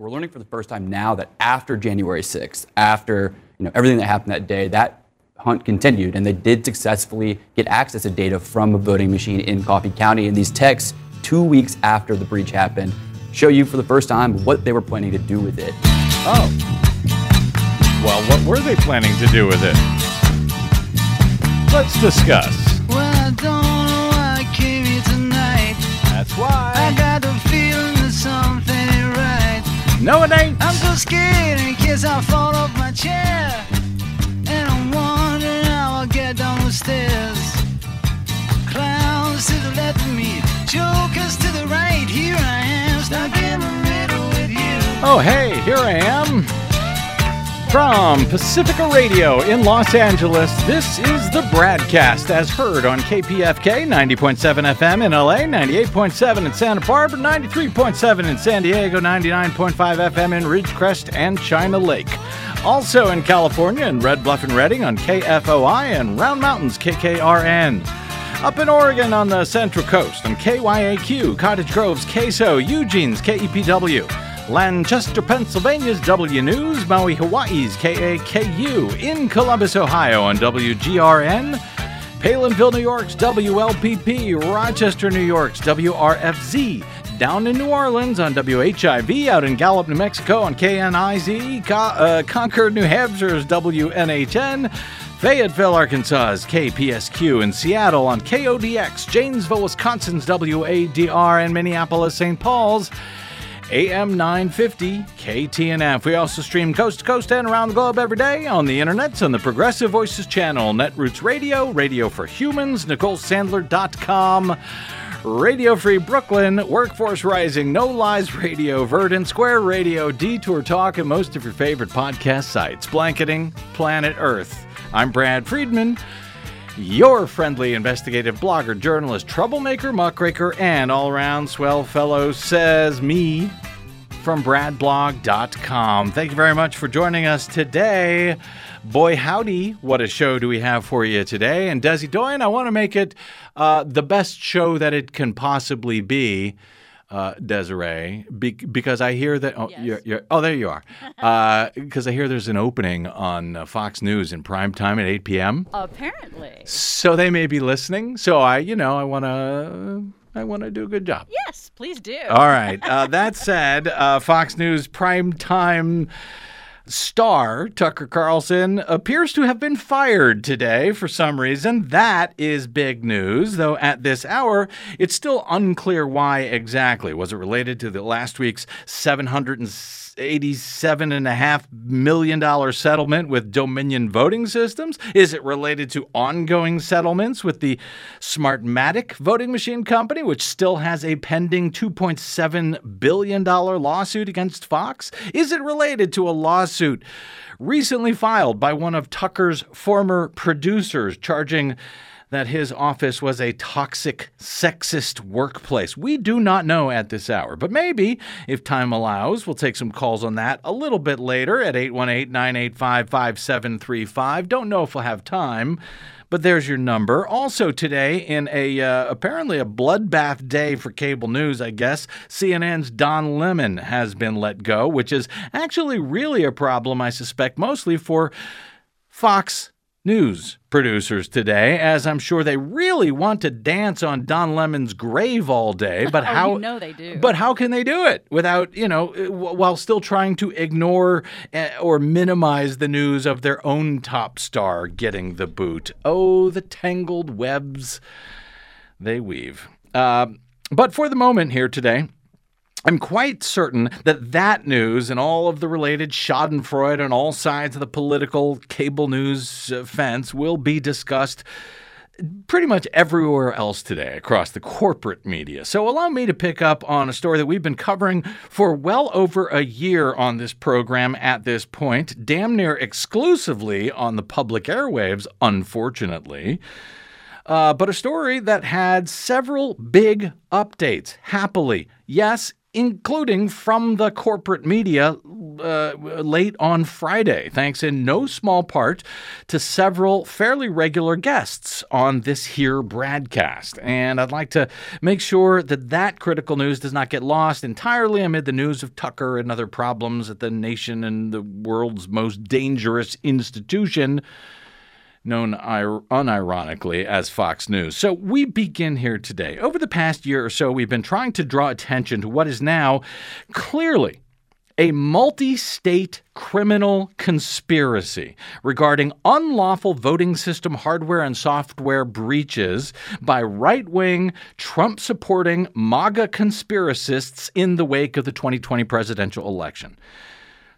We're learning for the first time now that after January 6th, after you know everything that happened that day, that hunt continued, and they did successfully get access to data from a voting machine in Coffee County. And these texts, two weeks after the breach happened, show you for the first time what they were planning to do with it. Oh. Well, what were they planning to do with it? Let's discuss. Well, I don't No, it ain't. I'm so scared in case I fall off my chair. And I'm wondering how I'll get down the stairs. Clowns to the left of me, jokers to the right. Here I am, stuck in the middle with you. Oh, hey, here I am. From Pacifica Radio in Los Angeles, this is the BradCast as heard on KPFK 90.7 FM in LA, 98.7 in Santa Barbara, 93.7 in San Diego, 99.5 FM in Ridgecrest and China Lake. Also in California in Red Bluff and Redding on KFOI and Round Mountains KKRN. Up in Oregon on the Central Coast on KYAQ, Cottage Grove's KSO, Eugene's KEPW. Lancaster, Pennsylvania's W News, Maui, Hawaii's KAKU, in Columbus, Ohio on WGRN, Palenville, New York's WLPP, Rochester, New York's WRFZ, down in New Orleans on WHIV, out in Gallup, New Mexico on KNIZ, uh, Concord, New Hampshire's WNHN, Fayetteville, Arkansas's KPSQ, in Seattle on KODX, Janesville, Wisconsin's WADR, and Minneapolis, St. Paul's. AM 950 KTNF. We also stream coast to coast and around the globe every day on the internets on the Progressive Voices channel, Netroots Radio, Radio for Humans, NicoleSandler.com, Radio Free Brooklyn, Workforce Rising, No Lies Radio, Verdant Square Radio, Detour Talk, and most of your favorite podcast sites, blanketing planet Earth. I'm Brad Friedman your friendly investigative blogger, journalist, troublemaker, muckraker, and all around swell fellow, says me from bradblog.com. Thank you very much for joining us today. Boy, howdy, what a show do we have for you today. And Desi Doyen, I want to make it uh, the best show that it can possibly be uh, Desiree, be- because I hear that. Oh, Yes. you're, you're, oh, there you are. Because I hear there's an opening on uh, Fox News in prime time at 8 p.m. Apparently. So they may be listening. So I, you know, I want to, I want to do a good job. Yes, please do. All right. Uh, that said, uh, Fox News prime time star Tucker Carlson appears to have been fired today for some reason. That is big news, though at this hour, it's still unclear why exactly. Was it related to the last week's $787.5 million settlement with Dominion voting systems? Is it related to ongoing settlements with the Smartmatic voting machine company, which still has a pending $2.7 billion lawsuit against Fox? Is it related to a lawsuit recently filed by one of Tucker's former producers charging that his office was a toxic, sexist workplace. We do not know at this hour, but maybe, if time allows, we'll take some calls on that a little bit later at 818 985 5735. Don't know if we'll have time. But there's your number. Also today, in a uh, apparently a bloodbath day for cable news, I guess CNN's Don Lemon has been let go, which is actually really a problem, I suspect, mostly for Fox News producers today, as I'm sure they really want to dance on Don Lemon's grave all day. But Oh, how? you know they do. But how can they do it without, you know, while still trying to ignore uh, or minimize the news of their own top star getting the boot? Oh, the tangled webs they weave. Uh, but for the moment here today, I'm quite certain that that news and all of the related Schadenfreude on all sides of the political cable news uh, fence will be discussed pretty much everywhere else today across the corporate media. So allow me to pick up on a story that we've been covering for well over a year on this program at this point, damn near exclusively on the public airwaves, unfortunately. Uh, but a story that had several big updates, happily. Yes, including from the corporate media uh, late on Friday, thanks in no small part to several fairly regular guests on this here broadcast. And I'd like to make sure that that critical news does not get lost entirely amid the news of Tucker and other problems at the nation and the world's most dangerous institution known ir- unironically as Fox News. So we begin here today. Over the past year or so, we've been trying to draw attention to what is now clearly a multi state criminal conspiracy regarding unlawful voting system hardware and software breaches by right wing, Trump supporting MAGA conspiracists in the wake of the 2020 presidential election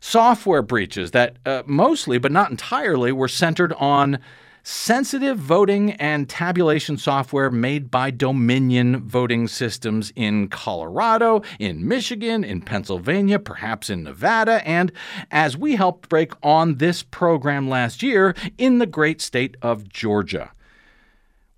software breaches that uh, mostly, but not entirely, were centered on sensitive voting and tabulation software made by Dominion voting systems in Colorado, in Michigan, in Pennsylvania, perhaps in Nevada, and as we helped break on this program last year, in the great state of Georgia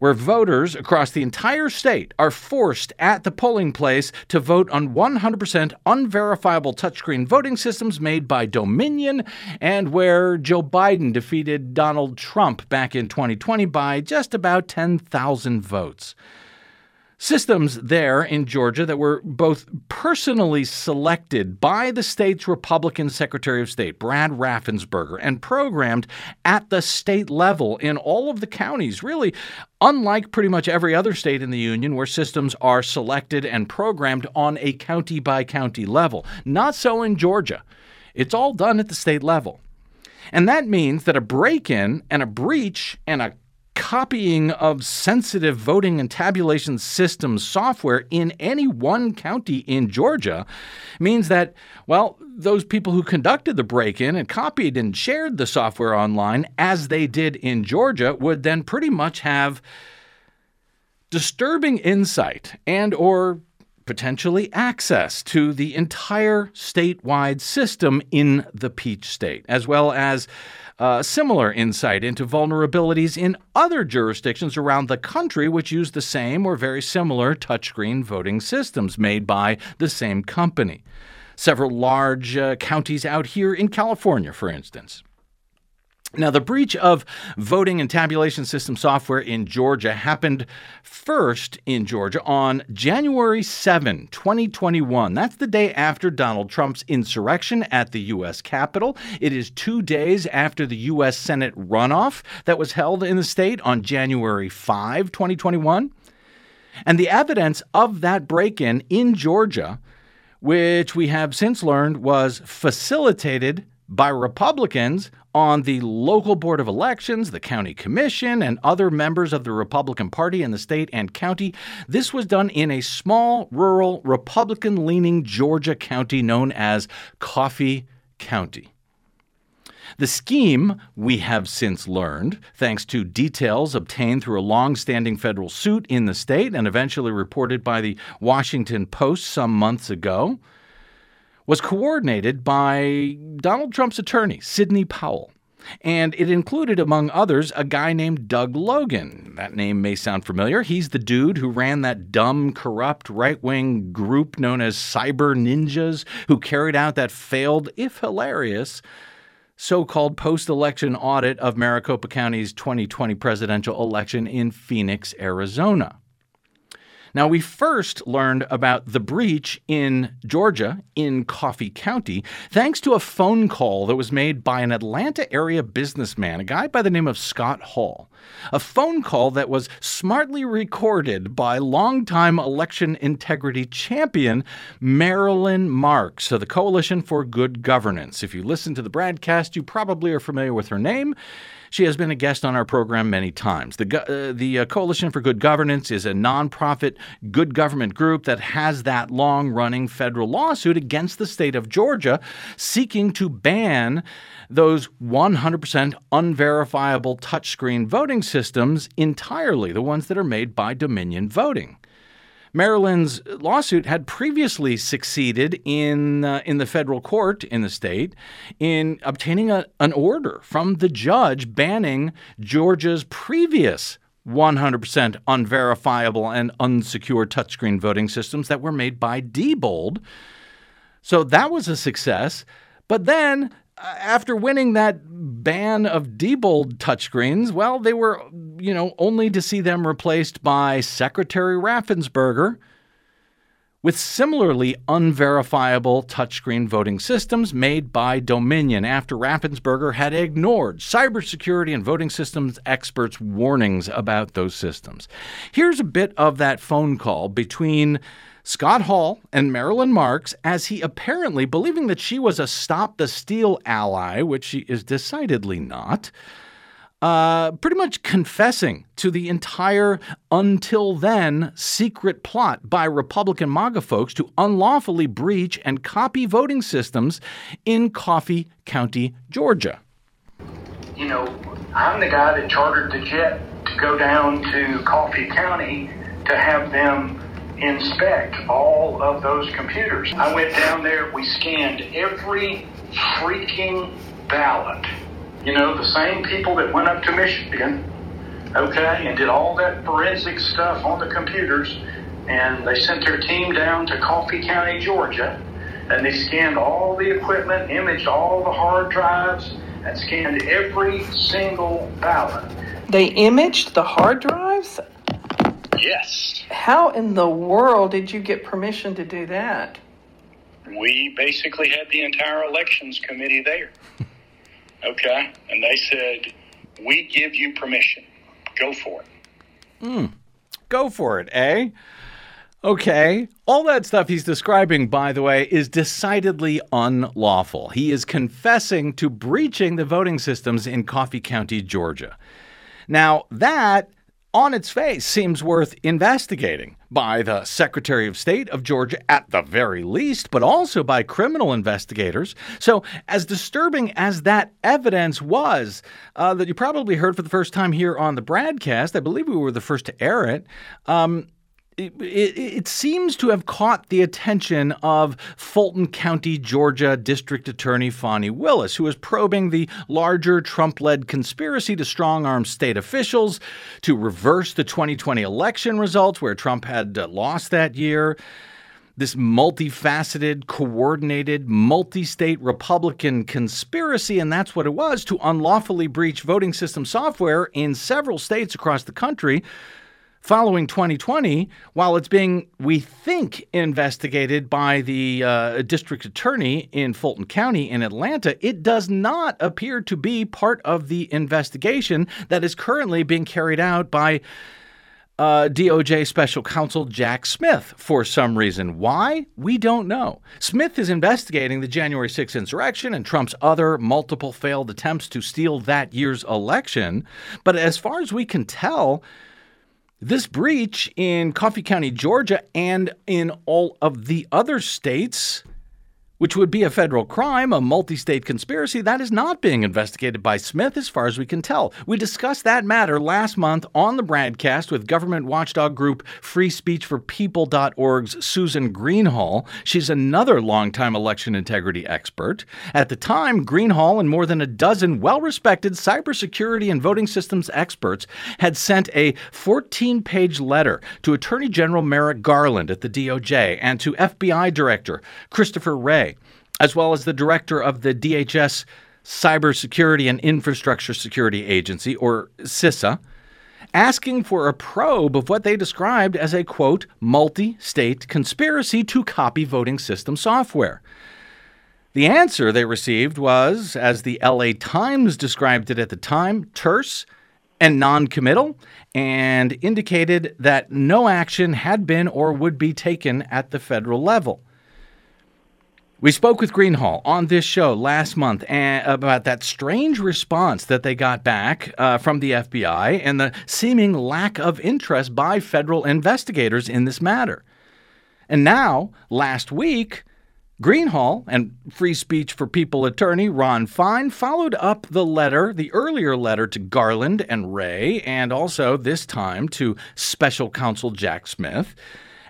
where voters across the entire state are forced at the polling place to vote on 100% unverifiable touchscreen voting systems made by Dominion, and where Joe Biden defeated Donald Trump back in 2020 by just about 10,000 votes systems there in Georgia that were both personally selected by the state's Republican Secretary of State, Brad Raffensperger, and programmed at the state level in all of the counties, really unlike pretty much every other state in the union where systems are selected and programmed on a county by county level. Not so in Georgia. It's all done at the state level. And that means that a break in and a breach and a copying of sensitive voting and tabulation system software in any one county in Georgia means that, well, those people who conducted the break in and copied and shared the software online, as they did in Georgia, would then pretty much have disturbing insight and or potentially access to the entire statewide system in the Peach State, as well as uh, similar insight into vulnerabilities in other jurisdictions around the country which use the same or very similar touchscreen voting systems made by the same company. Several large uh, counties out here in California, for instance. Now, the breach of voting and tabulation system software in Georgia happened first in Georgia on January 7, 2021. That's the day after Donald Trump's insurrection at the U.S. Capitol. It is two days after the U.S. Senate runoff that was held in the state on January 5, 2021. And the evidence of that break in in Georgia, which we have since learned was facilitated by Republicans on the local board of elections, the county commission, and other members of the Republican Party in the state and county. This was done in a small, rural, Republican leaning Georgia county known as Coffee County. The scheme, we have since learned, thanks to details obtained through a long standing federal suit in the state and eventually reported by the Washington Post some months ago, was coordinated by Donald Trump's attorney, Sidney Powell. And it included, among others, a guy named Doug Logan. That name may sound familiar. He's the dude who ran that dumb, corrupt right wing group known as Cyber Ninjas, who carried out that failed, if hilarious, so called post election audit of Maricopa County's 2020 presidential election in Phoenix, Arizona. Now, we first learned about the breach in Georgia, in Coffee County, thanks to a phone call that was made by an Atlanta area businessman, a guy by the name of Scott Hall. A phone call that was smartly recorded by longtime election integrity champion Marilyn Marks of the Coalition for Good Governance. If you listen to the broadcast, you probably are familiar with her name. She has been a guest on our program many times. The, uh, the uh, Coalition for Good Governance is a nonprofit good government group that has that long running federal lawsuit against the state of Georgia seeking to ban those 100% unverifiable touchscreen voting systems entirely, the ones that are made by Dominion Voting. Marilyn's lawsuit had previously succeeded in uh, in the federal court in the state in obtaining a, an order from the judge banning Georgia's previous 100% unverifiable and unsecured touchscreen voting systems that were made by Diebold. So that was a success. But then, Uh, after winning that ban of Diebold touchscreens, well, they were, you know, only to see them replaced by Secretary Raffensperger with similarly unverifiable touchscreen voting systems made by Dominion after Raffensperger had ignored cybersecurity and voting systems experts' warnings about those systems. Here's a bit of that phone call between Scott Hall and Marilyn Marks as he apparently, believing that she was a Stop the Steal ally, which she is decidedly not, uh, pretty much confessing to the entire until then secret plot by Republican MAGA folks to unlawfully breach and copy voting systems in Coffee County, Georgia. You know, I'm the guy that chartered the jet to go down to Coffee County to have them inspect all of those computers. I went down there, we scanned every freaking ballot you know, the same people that went up to Michigan, okay, and did all that forensic stuff on the computers, and they sent their team down to Coffee County, Georgia, and they scanned all the equipment, imaged all the hard drives, and scanned every single ballot. They imaged the hard drives? Yes. How in the world did you get permission to do that? We basically had the entire elections committee there. Okay. And they said, we give you permission. Go for it. Hmm. Go for it, eh? Okay. All that stuff he's describing, by the way, is decidedly unlawful. He is confessing to breaching the voting systems in Coffee County, Georgia. Now, that on its face seems worth investigating by the Secretary of State of Georgia at the very least, but also by criminal investigators. So, as disturbing as that evidence was, uh, that you probably heard for the first time here on the broadcast, I believe we were the first to air it. Um, it, it, seems to have caught the attention of Fulton County, Georgia District Attorney Fani Willis, who is probing the larger Trump led conspiracy to strong arm state officials to reverse the 2020 election results, where Trump had uh, lost that year. This multifaceted, coordinated, multi state Republican conspiracy, and that's what it was to unlawfully breach voting system software in several states across the country following 2020, while it's being, we think, investigated by the uh, district attorney in Fulton County in Atlanta, it does not appear to be part of the investigation that is currently being carried out by. Uh, DOJ special counsel Jack Smith for some reason. Why? We don't know. Smith is investigating the January 6th insurrection and Trump's other multiple failed attempts to steal that year's election. But as far as we can tell, this breach in Coffee County, Georgia, and in all of the other states which would be a federal crime, a multi state conspiracy, that is not being investigated by Smith as far as we can tell. We discussed that matter last month on the broadcast with government watchdog group FreeSpeechForPeople.org's Susan Greenhalgh. She's another longtime election integrity expert. At the time, Greenhalgh and more than a dozen well respected cybersecurity and voting systems experts had sent a 14 page letter to Attorney General Merrick Garland at the DOJ and to FBI Director Christopher Wray as well as the director of the DHS Cybersecurity and Infrastructure Security Agency, or CISA, asking for a probe of what they described as a quote, multi state conspiracy to copy voting system software. The answer they received was, as the LA Times described it at the time, terse and non committal, and indicated that no action had been or would be taken at the federal level. We spoke with Greenhalgh on this show last month about that strange response that they got back uh, from the FBI and the seeming lack of interest by federal investigators in this matter. And now, last week, Greenhalgh and Free Speech for People attorney Ron Fein followed up the letter, the earlier letter to Garland and Wray, and also this time to special counsel Jack Smith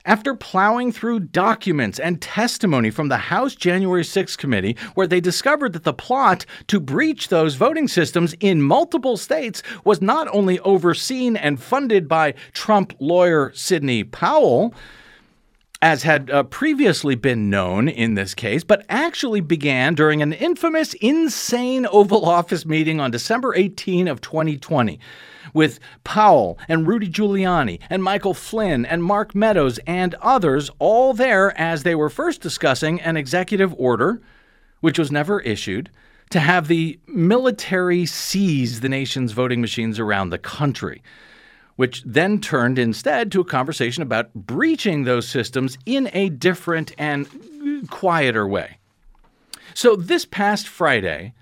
after plowing through documents and testimony from the House January 6 committee, where they discovered that the plot to breach those voting systems in multiple states was not only overseen and funded by Trump lawyer Sidney Powell. As had uh, previously been known in this case, but actually began during an infamous, insane Oval Office meeting on December 18 of 2020 with Powell and Rudy Giuliani and Michael Flynn and Mark Meadows and others all there as they were first discussing an executive order, which was never issued, to have the military seize the nation's voting machines around the country. Which then turned instead to a conversation about breaching those systems in a different and quieter way. So, this past Friday,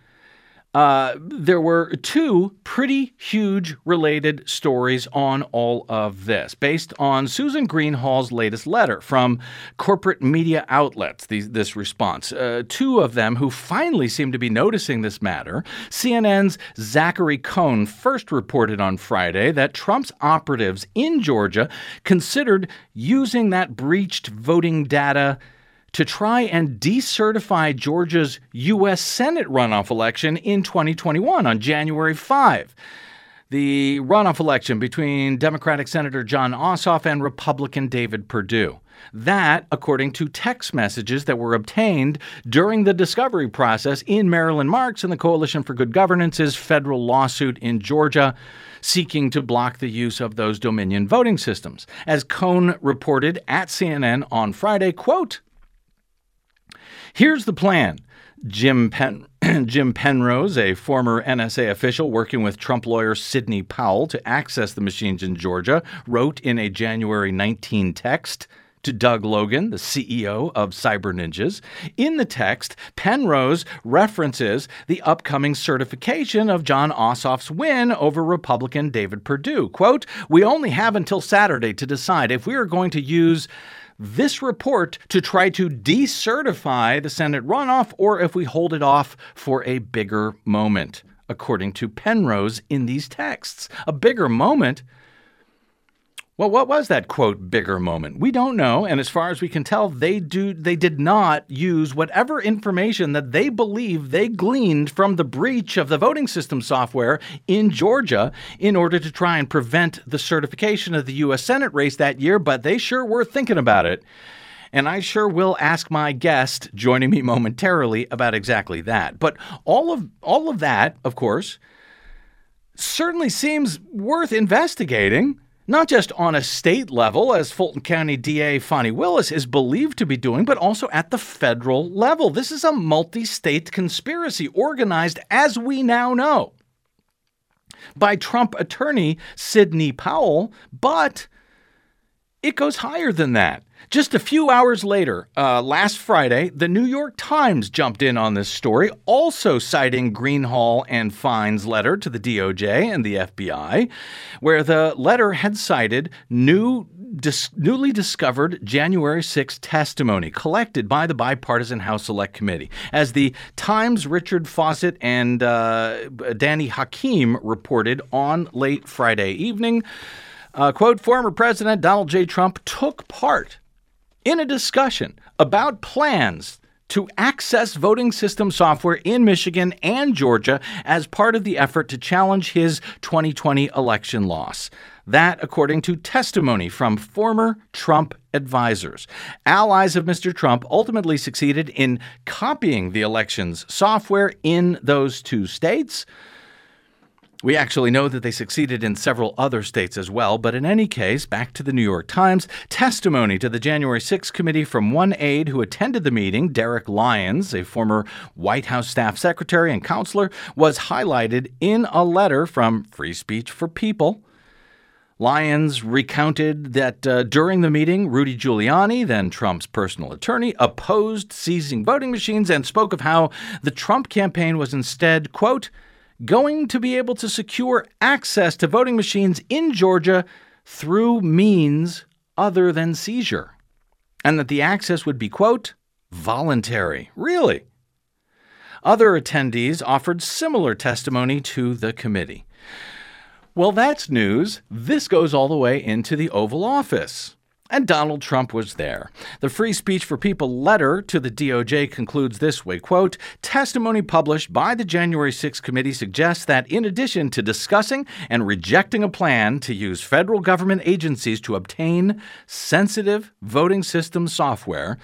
uh, there were two pretty huge related stories on all of this, based on Susan Greenhalgh's latest letter from corporate media outlets. These, this response, uh, two of them who finally seem to be noticing this matter. CNN's Zachary Cohen first reported on Friday that Trump's operatives in Georgia considered using that breached voting data to try and decertify Georgia's U.S. Senate runoff election in 2021 on January 5. The runoff election between Democratic Senator Jon Ossoff and Republican David Perdue. That, according to text messages that were obtained during the discovery process in Marilyn Marks and the Coalition for Good Governance's federal lawsuit in Georgia seeking to block the use of those Dominion voting systems. As Cohen reported at CNN on Friday, quote, Here's the plan. Jim Pen- Jim Penrose, a former NSA official working with Trump lawyer Sidney Powell to access the machines in Georgia, wrote in a January 19 text to Doug Logan, the CEO of Cyber Ninjas. In the text, Penrose references the upcoming certification of Jon Ossoff's win over Republican David Perdue. Quote, We only have until Saturday to decide if we are going to use this report to try to decertify the Senate runoff or if we hold it off for a bigger moment, according to Penrose in these texts. A bigger moment well, what was that quote bigger moment? We don't know, and as far as we can tell, they do they did not use whatever information that they believe they gleaned from the breach of the voting system software in Georgia in order to try and prevent the certification of the US Senate race that year, but they sure were thinking about it. And I sure will ask my guest joining me momentarily about exactly that. But all of all of that, of course, certainly seems worth investigating not just on a state level, as Fulton County DA Fani Willis is believed to be doing, but also at the federal level. This is a multi state conspiracy organized, as we now know, by Trump attorney Sidney Powell, but it goes higher than that. Just a few hours later, uh, last Friday, the New York Times jumped in on this story, also citing Greenhalgh and Fein's letter to the DOJ and the FBI, where the letter had cited new Dis- newly discovered January 6 testimony collected by the bipartisan House Select Committee. As the Times' Richard Fausset and uh, Danny Hakim reported on late Friday evening, uh, quote, former President Donald J. Trump took part in a discussion about plans to access voting system software in Michigan and Georgia as part of the effort to challenge his 2020 election loss. That, according to testimony from former Trump advisors. Allies of Mr. Trump ultimately succeeded in copying the election's software in those two states. We actually know that they succeeded in several other states as well, but in any case, back to the New York Times, testimony to the January 6 committee from one aide who attended the meeting, Derek Lyons, a former White House staff secretary and counselor, was highlighted in a letter from Free Speech for People. Lyons recounted that uh, during the meeting, Rudy Giuliani, then Trump's personal attorney, opposed seizing voting machines and spoke of how the Trump campaign was instead, quote, going to be able to secure access to voting machines in Georgia through means other than seizure, and that the access would be, quote, voluntary. Really? Other attendees offered similar testimony to the committee. Well, that's news. This goes all the way into the Oval Office. And Donald Trump was there. The Free Speech for People letter to the DOJ concludes this way, quote, testimony published by the January 6 committee suggests that in addition to discussing and rejecting a plan to use federal government agencies to obtain sensitive voting system software,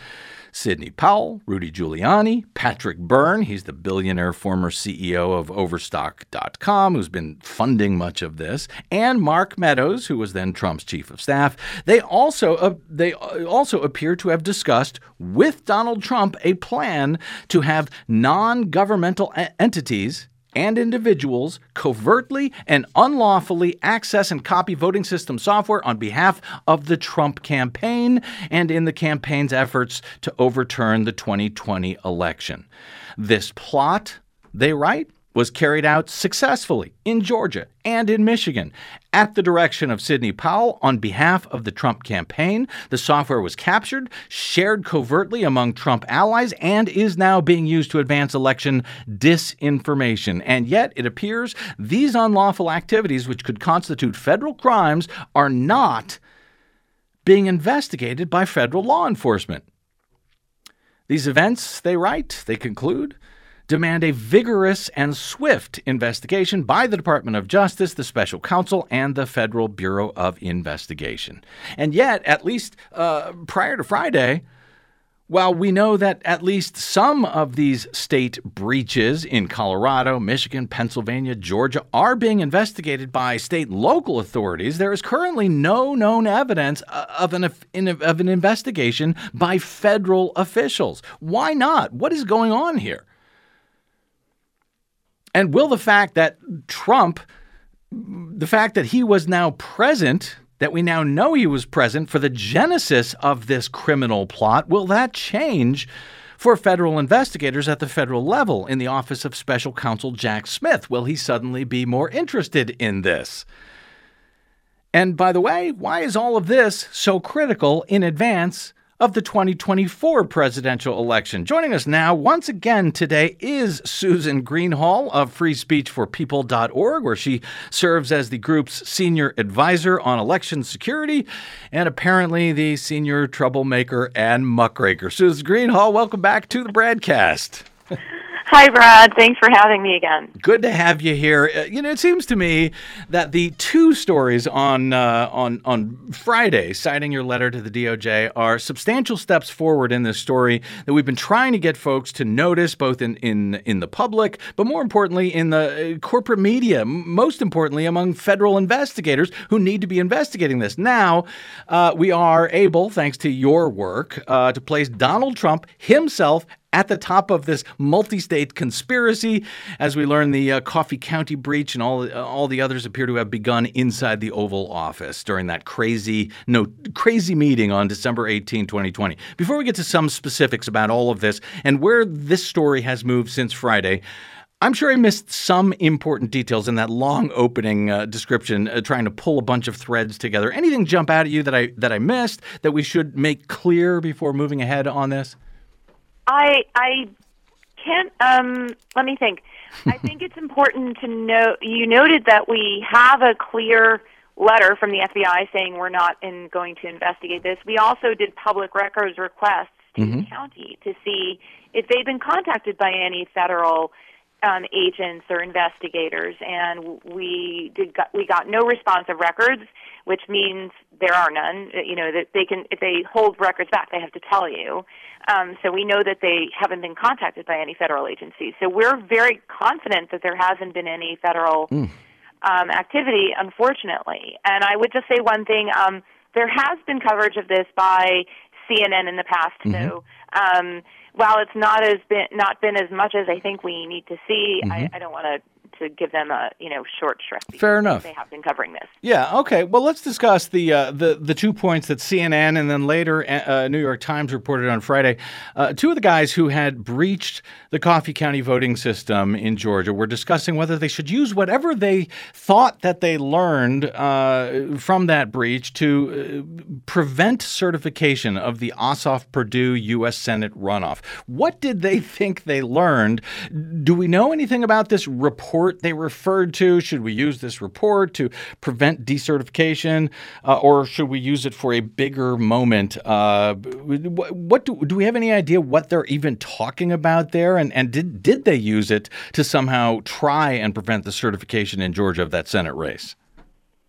Sidney Powell, Rudy Giuliani, Patrick Byrne, he's the billionaire former CEO of Overstock.com, who's been funding much of this, and Mark Meadows, who was then Trump's chief of staff. They also uh, they also appear to have discussed with Donald Trump a plan to have non-governmental entities and individuals covertly and unlawfully access and copy voting system software on behalf of the Trump campaign and in the campaign's efforts to overturn the 2020 election. This plot, they write, was carried out successfully in Georgia and in Michigan at the direction of Sidney Powell on behalf of the Trump campaign. The software was captured, shared covertly among Trump allies, and is now being used to advance election disinformation. And yet, it appears these unlawful activities, which could constitute federal crimes, are not being investigated by federal law enforcement. These events, they write, they conclude, demand a vigorous and swift investigation by the Department of Justice, the Special Counsel, and the Federal Bureau of Investigation. And yet, at least uh, prior to Friday, while we know that at least some of these state breaches in Colorado, Michigan, Pennsylvania, Georgia are being investigated by state and local authorities, there is currently no known evidence uh, of an, of an investigation by federal officials. Why not? What is going on here? And will the fact that Trump, the fact that he was now present, that we now know he was present for the genesis of this criminal plot, will that change for federal investigators at the federal level in the office of special counsel Jack Smith? Will he suddenly be more interested in this? And by the way, why is all of this so critical in advance of the 2024 presidential election. Joining us now, once again today, is Susan Greenhalgh of freespeechforpeople.org, where she serves as the group's senior advisor on election security and apparently the senior troublemaker and muckraker. Susan Greenhalgh, welcome back to the BradCast. Hi, Brad. Thanks for having me again. Good to have you here. Uh, you know, it seems to me that the two stories on uh, on on Friday, citing your letter to the DOJ, are substantial steps forward in this story that we've been trying to get folks to notice, both in in in the public, but more importantly, in the uh, corporate media. Most importantly, among federal investigators who need to be investigating this. Now, uh, we are able, thanks to your work, uh, to place Donald Trump himself at the top of this multi-state conspiracy. As we learn, the uh, Coffee County breach and all uh, all the others appear to have begun inside the Oval Office during that crazy no crazy meeting on December 18, 2020. Before we get to some specifics about all of this and where this story has moved since Friday. I'm sure I missed some important details in that long opening uh, description, uh, trying to pull a bunch of threads together. Anything jump out at you that I that I missed that we should make clear before moving ahead on this? I I can't. Um, let me think. I think it's important to note. You noted that we have a clear letter from the FBI saying we're not in, going to investigate this. We also did public records requests to mm-hmm. the county to see if they've been contacted by any federal um, agents or investigators, and we did got, we got no response of records, which means there are none. You know that they can if they hold records back, they have to tell you. Um, so we know that they haven't been contacted by any federal agencies. So we're very confident that there hasn't been any federal mm. um, activity, unfortunately. And I would just say one thing: um, there has been coverage of this by CNN in the past. Mm-hmm. So um, while it's not as been not been as much as I think we need to see, mm-hmm. I, I don't want to to give them a you know short shrift. Fair enough. They have been covering this. Yeah. Okay. Well, let's discuss the uh, the the two points that CNN and then later uh, uh, New York Times reported on Friday. Uh, two of the guys who had breached the Coffee County voting system in Georgia were discussing whether they should use whatever they thought that they learned uh, from that breach to uh, prevent certification of the Ossoff Perdue U.S. Senate runoff. What did they think they learned? Do we know anything about this report? Report they referred to? Should we use this report to prevent decertification, uh, or should we use it for a bigger moment? Uh, what, what do, do we have any idea what they're even talking about there? And, and did, did they use it to somehow try and prevent the certification in Georgia of that Senate race?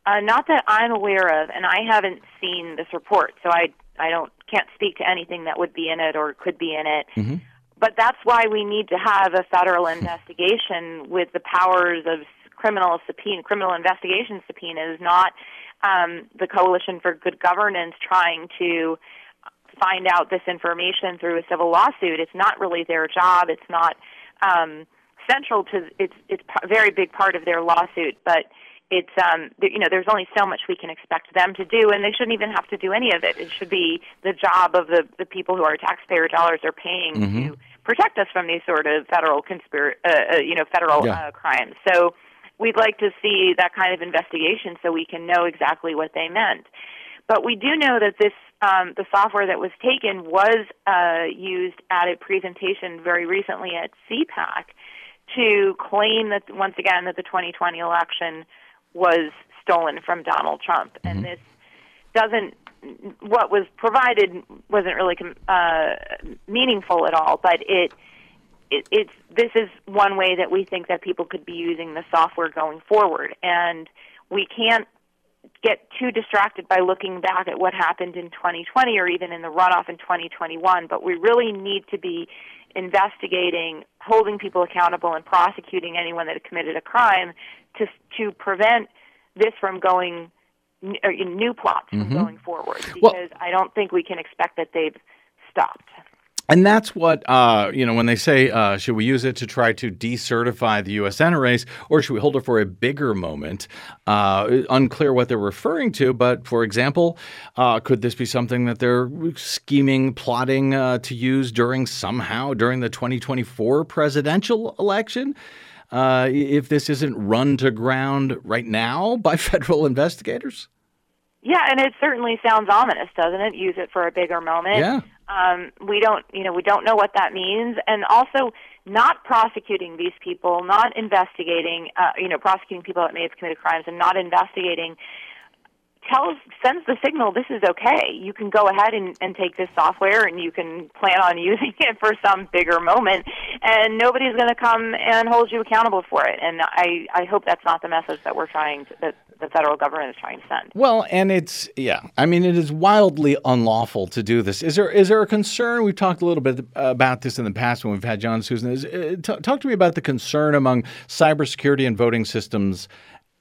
Uh, not that I'm aware of, and I haven't seen this report, so I I don't can't speak to anything that would be in it or could be in it. Mm-hmm. But that's why we need to have a federal investigation with the powers of criminal subpoena, criminal investigation subpoenas, not um, the Coalition for Good Governance trying to find out this information through a civil lawsuit. It's not really their job. It's not um, central to. It's it's a very big part of their lawsuit, but it's um you know there's only so much we can expect them to do and they shouldn't even have to do any of it it should be the job of the the people who our taxpayer dollars are paying Mm-hmm. to protect us from these sort of federal conspir uh, uh, you know federal Yeah. uh, crimes so we'd like to see that kind of investigation so we can know exactly what they meant but we do know that this um, the software that was taken was uh, used at a presentation very recently at CPAC to claim that once again that the 2020 election was stolen from Donald Trump, and this doesn't. What was provided wasn't really uh, meaningful at all, but it, it it's this is one way that we think that people could be using the software going forward, and we can't get too distracted by looking back at what happened in 2020 or even in the runoff in 2021, but we really need to be investigating, holding people accountable, and prosecuting anyone that committed a crime to to prevent this from going n- or in new plots from going forward. Because Well- I don't think we can expect that they've stopped. And that's what, uh, you know, when they say, uh, should we use it to try to decertify the U.S. Senate race, or should we hold it for a bigger moment? Uh, unclear what they're referring to, but for example, uh, could this be something that they're scheming, plotting uh, to use during somehow during the 2024 presidential election? Uh, if this isn't run to ground right now by federal investigators? Yeah, and it certainly sounds ominous, doesn't it? Use it for a bigger moment. Yeah. Um, we don't, you know, we don't know what that means, and also not prosecuting these people, not investigating, uh, you know, prosecuting people that may have committed crimes, and not investigating tells sends the signal this is okay. You can go ahead and, and take this software and you can plan on using it for some bigger moment and nobody's going to come and hold you accountable for it. And I, I hope that's not the message that we're trying to, that the federal government is trying to send. Well, and it's yeah. I mean, it is wildly unlawful to do this. Is there is there a concern? We've talked a little bit about this in the past when we've had John Susan. Is, uh, t- talk to me about the concern among cybersecurity and voting systems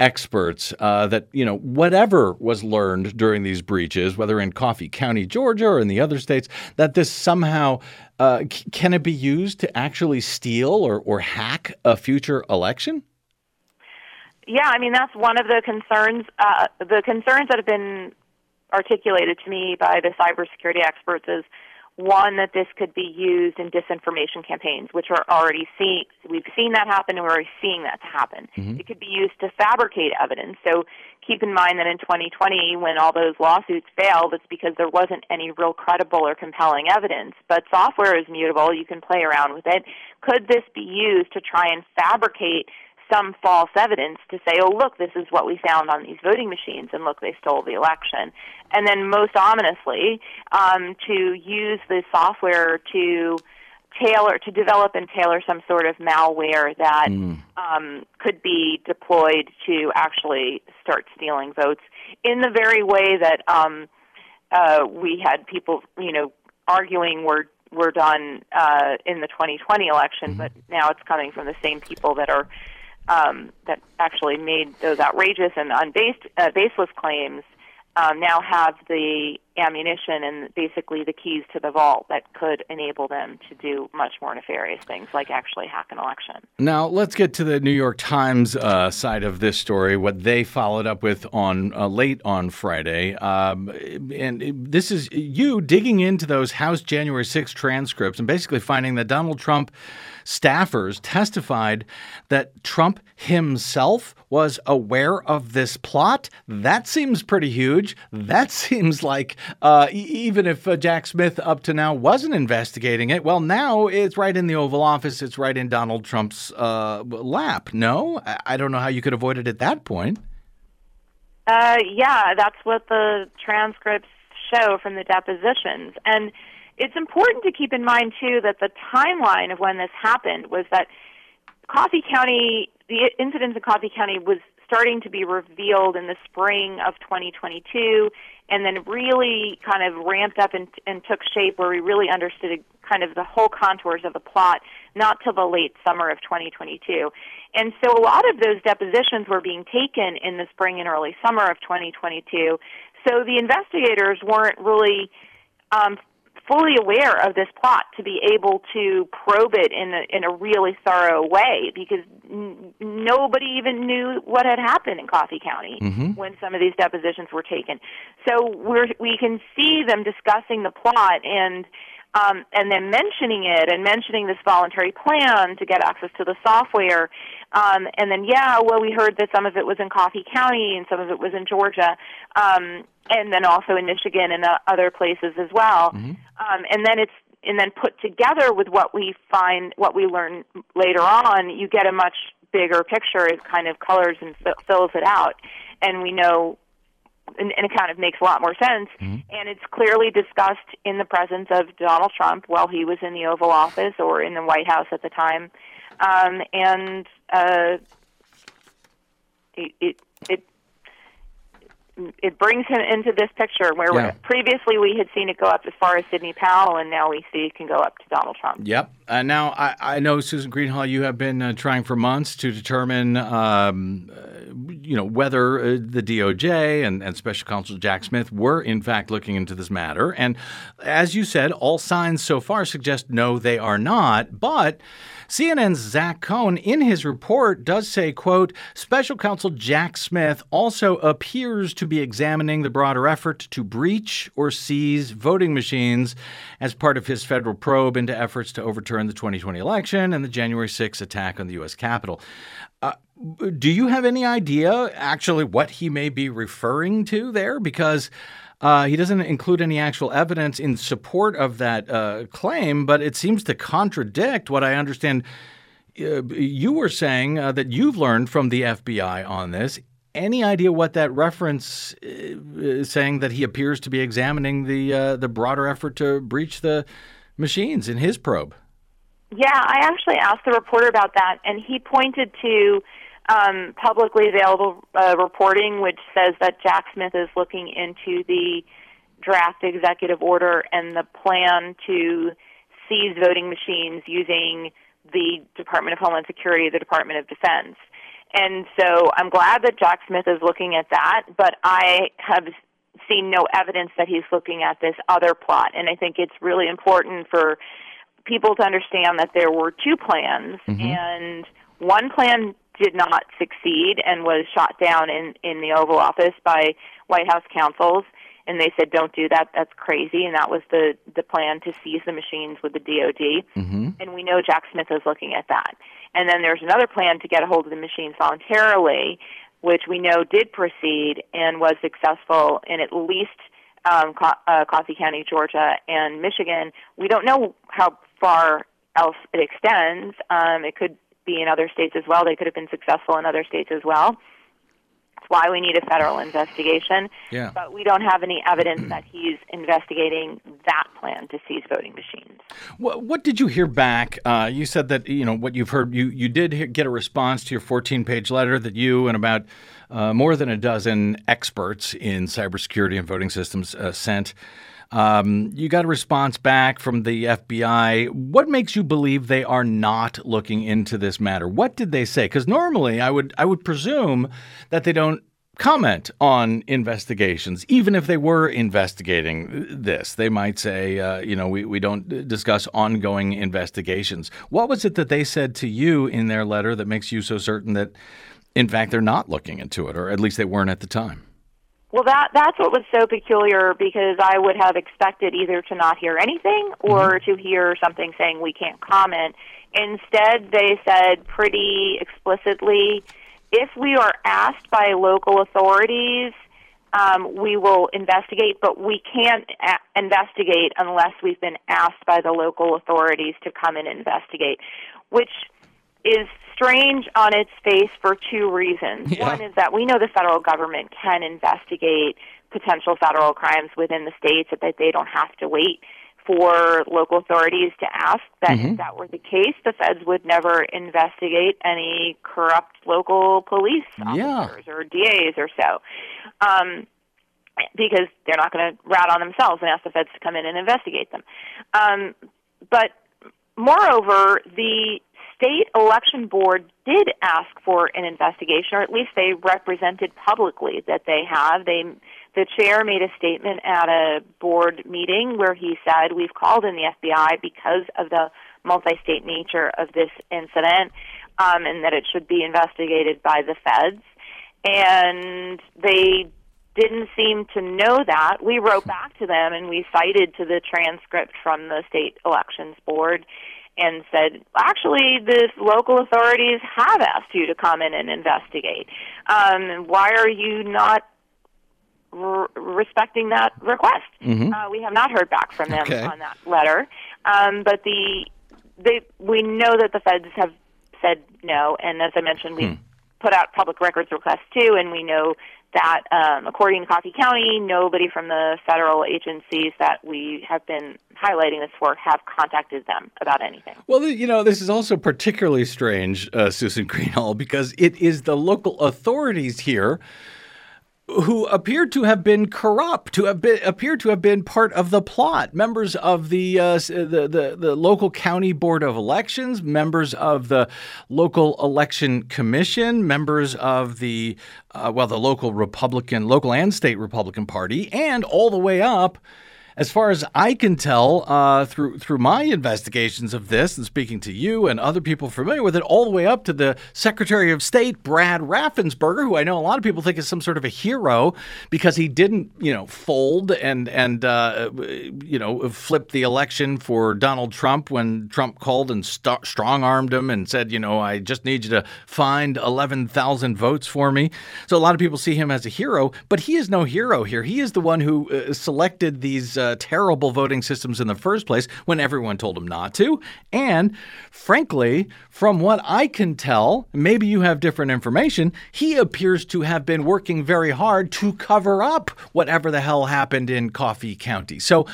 experts uh, that you know whatever was learned during these breaches, whether in Coffee County, Georgia, or in the other states, that this somehow uh, c- can it be used to actually steal or or hack a future election? Yeah, I mean that's one of the concerns. Uh, the concerns that have been articulated to me by the cybersecurity experts is one that this could be used in disinformation campaigns, which are already seeing. We've seen that happen, and we're already seeing that to happen. Mm-hmm. It could be used to fabricate evidence. So keep in mind that in 2020, when all those lawsuits failed, it's because there wasn't any real credible or compelling evidence. But software is mutable; you can play around with it. Could this be used to try and fabricate? Some false evidence to say, oh, look, this is what we found on these voting machines, and look, they stole the election. And then, most ominously, um, to use the software to tailor, to develop and tailor some sort of malware that um, could be deployed to actually start stealing votes in the very way that um, uh, we had people, you know, arguing were were done uh, in the 2020 election, but now it's coming from the same people that are um, that actually made those outrageous and unbased, uh, baseless claims um, now have the ammunition and basically the keys to the vault that could enable them to do much more nefarious things, like actually hack an election. Now, let's get to the New York Times uh, side of this story, what they followed up with on uh, late on Friday. Um, and this is you digging into those House January 6 transcripts and basically finding that Donald Trump staffers testified that Trump himself was aware of this plot. That seems pretty huge. That seems like uh, even if uh, Jack Smith up to now wasn't investigating it, well, now it's right in the Oval Office. It's right in Donald Trump's uh, lap. No, I-, I don't know how you could avoid it at that point. Uh, yeah, that's what the transcripts show from the depositions. And it's important to keep in mind, too, that the timeline of when this happened was that Coffee County, the incidents in Coffee County was starting to be revealed in the spring of 2022 and then really kind of ramped up and, and took shape where we really understood kind of the whole contours of the plot not till the late summer of 2022. And so a lot of those depositions were being taken in the spring and early summer of 2022. So the investigators weren't really um, fully aware of this plot to be able to probe it in a, in a really thorough way because n- nobody even knew what had happened in Coffee County Mm-hmm. when some of these depositions were taken. So we're, we can see them discussing the plot and um, and then mentioning it and mentioning this voluntary plan to get access to the software. Um, and then, yeah, well, we heard that some of it was in Coffee County and some of it was in Georgia, um, and then also in Michigan and uh, other places as well. Um, and then it's and then put together with what we find, what we learn later on, you get a much bigger picture. It kind of colors and fills it out, and we know and, and it kind of makes a lot more sense. And it's clearly discussed in the presence of Donald Trump while he was in the Oval Office or in the White House at the time. Um, and uh, it, it it it brings him into this picture where Yeah. previously we had seen it go up as far as Sidney Powell, and now we see it can go up to Donald Trump. Yep. Uh, now, I, I know, Susan Greenhalgh, you have been uh, trying for months to determine, um, uh, you know, whether uh, the DOJ and, and Special Counsel Jack Smith were, in fact, looking into this matter. And as you said, all signs so far suggest no, they are not. But CNN's Zach Cohen, in his report, does say, quote, Special Counsel Jack Smith also appears to be examining the broader effort to breach or seize voting machines as part of his federal probe into efforts to overturn the 2020 election and the January 6 attack on the U.S. Capitol. Uh, do you have any idea actually what he may be referring to there? Because uh, he doesn't include any actual evidence in support of that uh, claim, but it seems to contradict what I understand uh, you were saying uh, that you've learned from the FBI on this. Any idea what that reference uh, is saying that he appears to be examining the the broader effort to breach the machines in his probe? Yeah, I actually asked the reporter about that, and he pointed to um, publicly available uh, reporting, which says that Jack Smith is looking into the draft executive order and the plan to seize voting machines using the Department of Homeland Security, the Department of Defense. And so I'm glad that Jack Smith is looking at that, but I have seen no evidence that he's looking at this other plot. And I think it's really important for people to understand that there were two plans, and one plan did not succeed and was shot down in, in the Oval Office by White House counsels. And they said, "Don't do that. That's crazy." And that was the the plan to seize the machines with the DoD. Mm-hmm. And we know Jack Smith is looking at that. And then there's another plan to get a hold of the machines voluntarily, which we know did proceed and was successful in at least um, Co- uh, Coffee County, Georgia, and Michigan. We don't know how far else it extends. Um, it could be in other states as well. They could have been successful in other states as well. Why we need a federal investigation. Yeah. But we don't have any evidence that he's investigating that plan to seize voting machines. What, what did you hear back? Uh, you said that you know what you've heard. You you did hear, get a response to your 14-page letter that you and about uh, more than a dozen experts in cybersecurity and voting systems uh, sent. Um, you got a response back from the FBI. What makes you believe they are not looking into this matter? What did they say? Because normally, I would I would presume that they don't comment on investigations, even if they were investigating this. They might say, uh, you know, we, we don't discuss ongoing investigations. What was it that they said to you in their letter that makes you so certain that, in fact, they're not looking into it, or at least they weren't at the time? Well, that that's what was so peculiar because I would have expected either to not hear anything or to hear something saying we can't comment. Instead, they said pretty explicitly, if we are asked by local authorities um, we will investigate, but we can't a- investigate unless we've been asked by the local authorities to come and investigate, which is strange on its face for two reasons. Yeah. One is that we know the federal government can investigate potential federal crimes within the states, that they don't have to wait for local authorities to ask. That if that were the case, the feds would never investigate any corrupt local police Yeah. officers or DAs or so. Um, because they're not going to rat on themselves and ask the feds to come in and investigate them. Um, but moreover, the state election board did ask for an investigation, or at least they represented publicly that they have. They, the chair made a statement at a board meeting where he said, "We've called in the FBI because of the multi-state nature of this incident, um, and that it should be investigated by the feds." And they didn't seem to know that. We wrote back to them and we cited to the transcript from the state elections board and said, actually, the local authorities have asked you to come in and investigate. Um, why are you not r- respecting that request? Uh, we have not heard back from them Okay. on that letter. Um, but the they we know that the feds have said no, and as I mentioned, we put out public records requests too, and we know that um, according to Coffee County, nobody from the federal agencies that we have been highlighting this for have contacted them about anything. Well, you know, this is also particularly strange, uh, Susan Greenhalgh, because it is the local authorities here who appear to have been corrupt, to have been appear to have been part of the plot. Members of the uh, the, the the local county board of elections, members of the local election commission, members of the uh, well, the local Republican, local and state Republican Party, and all the way up as far as I can tell, uh, through through my investigations of this and speaking to you and other people familiar with it, all the way up to the Secretary of State Brad Raffensperger, who I know a lot of people think is some sort of a hero because he didn't, you know, fold and and uh, you know flip the election for Donald Trump when Trump called and st- strong armed him and said, you know, I just need you to find eleven thousand votes for me. So a lot of people see him as a hero, but he is no hero here. He is the one who uh, selected these uh, Uh, terrible voting systems in the first place when everyone told him not to. And frankly, from what I can tell, maybe you have different information, he appears to have been working very hard to cover up whatever the hell happened in Coffee County. So,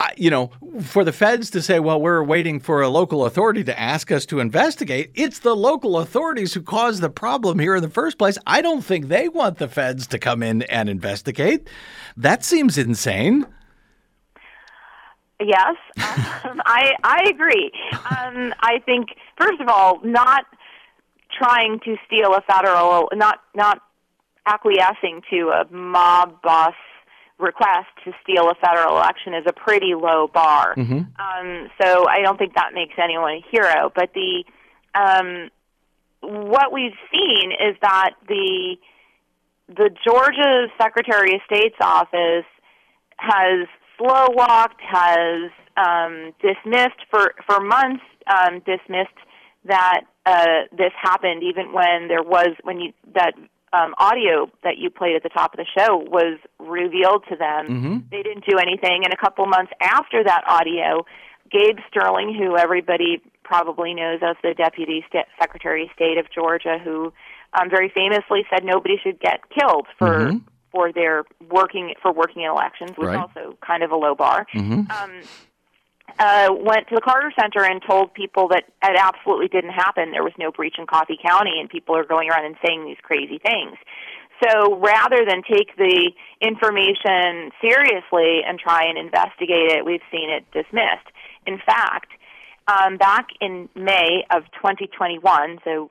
I- you know, for the feds to say, well, we're waiting for a local authority to ask us to investigate, it's the local authorities who caused the problem here in the first place. I don't think they want the feds to come in and investigate. That seems insane. Yes, um, I I agree. Um, I think first of all, not trying to steal a federal, not not acquiescing to a mob boss request to steal a federal election is a pretty low bar. Um, so I don't think that makes anyone a hero. But the um, what we've seen is that the the Georgia Secretary of State's office has slow walked, has um, dismissed for for months, um, dismissed that uh, this happened, even when there was when you that um, audio that you played at the top of the show was revealed to them. They didn't do anything, and a couple months after that audio, Gabe Sterling, who everybody probably knows as the Deputy Sta Secretary of State of Georgia, who um, very famously said nobody should get killed for for their working for working in elections, which Right. is also kind of a low bar. Um, uh, went to the Carter Center and told people that it absolutely didn't happen. There was no breach in Coffee County, and people are going around and saying these crazy things. So rather than take the information seriously and try and investigate it, we've seen it dismissed. In fact, um, back in May of 2021, so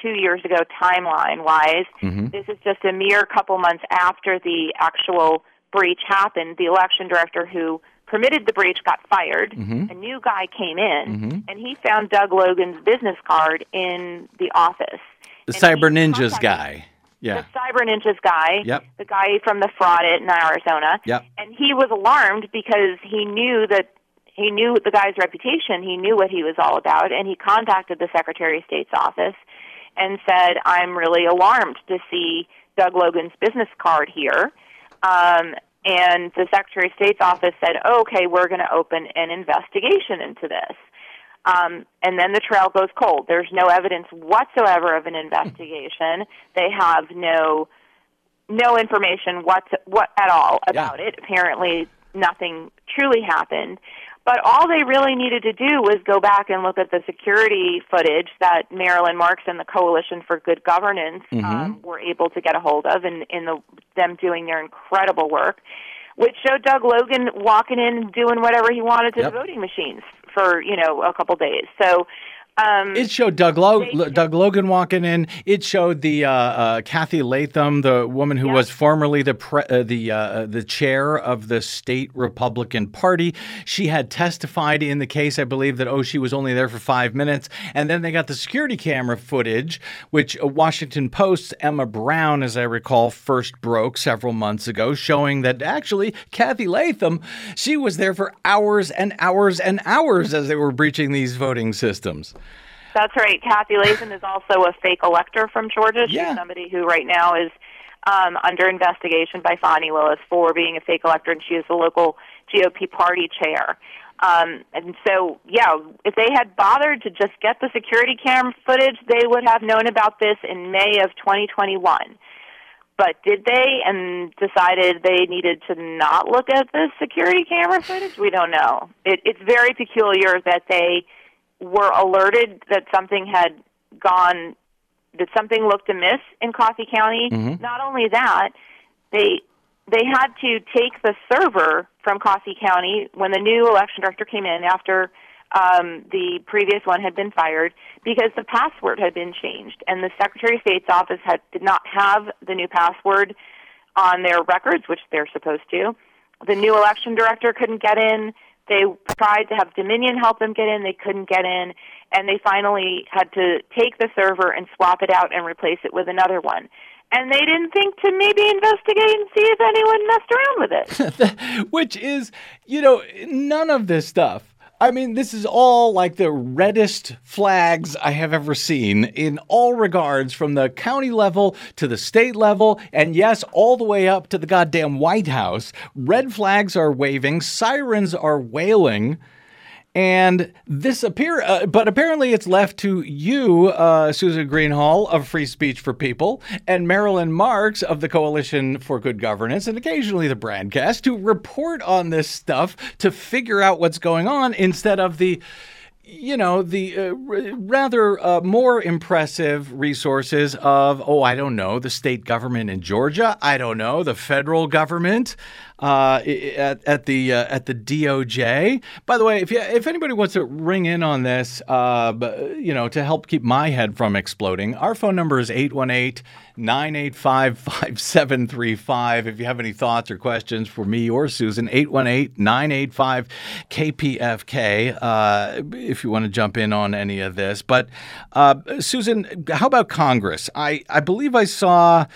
two years ago, timeline wise, mm-hmm. this is just a mere couple months after the actual breach happened. The election director who permitted the breach got fired. Mm-hmm. A new guy came in, mm-hmm. and he found Doug Logan's business card in the office. The And Cyber Ninjas guy. Yeah. the Cyber Ninjas guy, Yep. the guy from the fraud in Arizona. Yep. And he was alarmed because he knew that he knew the guy's reputation, he knew what he was all about, and he contacted the Secretary of State's office and said, I'm really alarmed to see Doug Logan's business card here. Um, and the Secretary of State's office said, okay, we're going to open an investigation into this. Um, and then the trail goes cold. There's no evidence whatsoever of an investigation. they have no no information what what at all about Yeah. it. Apparently, nothing truly happened. But all they really needed to do was go back and look at the security footage that Marilyn Marks and the Coalition for Good Governance um, were able to get a hold of, and in the them doing their incredible work, which showed Doug Logan walking in and doing whatever he wanted to Yep. the voting machines for you know a couple days. So. Um, It showed Doug, Lo- Doug Logan walking in. It showed the uh, uh, Cathy Latham, the woman who Yeah. was formerly the pre- uh, the uh, the chair of the state Republican Party. She had testified in the case, I believe, that oh she was only there for five minutes, and then they got the security camera footage, which uh, Washington Post's Emma Brown, as I recall, first broke several months ago, showing that actually Cathy Latham, she was there for hours and hours and hours as they were breaching these voting systems. That's right. Cathy Latham is also a fake elector from Georgia. She's Yeah. somebody who right now is um, under investigation by Fani Willis for being a fake elector, and she is the local GOP party chair. Um, and so, yeah, if they had bothered to just get the security cam footage, they would have known about this in May of 2021. But did they and decided they needed to not look at the security camera footage? We don't know. It, it's very peculiar that they were alerted that something had gone that something looked amiss in Coffee County. Not only that, they they had to take the server from Coffee County when the new election director came in after um, the previous one had been fired because the password had been changed and the Secretary of State's office had did not have the new password on their records, which they're supposed to. The new election director couldn't get in. They tried to have Dominion help them get in. They couldn't get in. And they finally had to take the server and swap it out and replace it with another one. And they didn't think to maybe investigate and see if anyone messed around with it. which is, you know, none of this stuff. I mean, this is all like the reddest flags I have ever seen in all regards, from the county level to the state level, and yes, all the way up to the goddamn White House. Red flags are waving, sirens are wailing. And this appear, uh, but apparently it's left to you, uh, Susan Greenhalgh of Free Speech for People, and Marilyn Marks of the Coalition for Good Governance, and occasionally the BradCast, to report on this stuff to figure out what's going on instead of the you know, the uh, r- rather uh, more impressive resources of, oh, I don't know, the state government in Georgia. I don't know, the federal government uh, at, at the uh, at the DOJ. By the way, if you, if anybody wants to ring in on this, uh, you know, to help keep my head from exploding, our phone number is 818 985 5735. If you have any thoughts or questions for me or Susan, 818 985 KPFK, uh, if you want to jump in on any of this. But, uh, Susan, how about Congress? I, I believe I saw.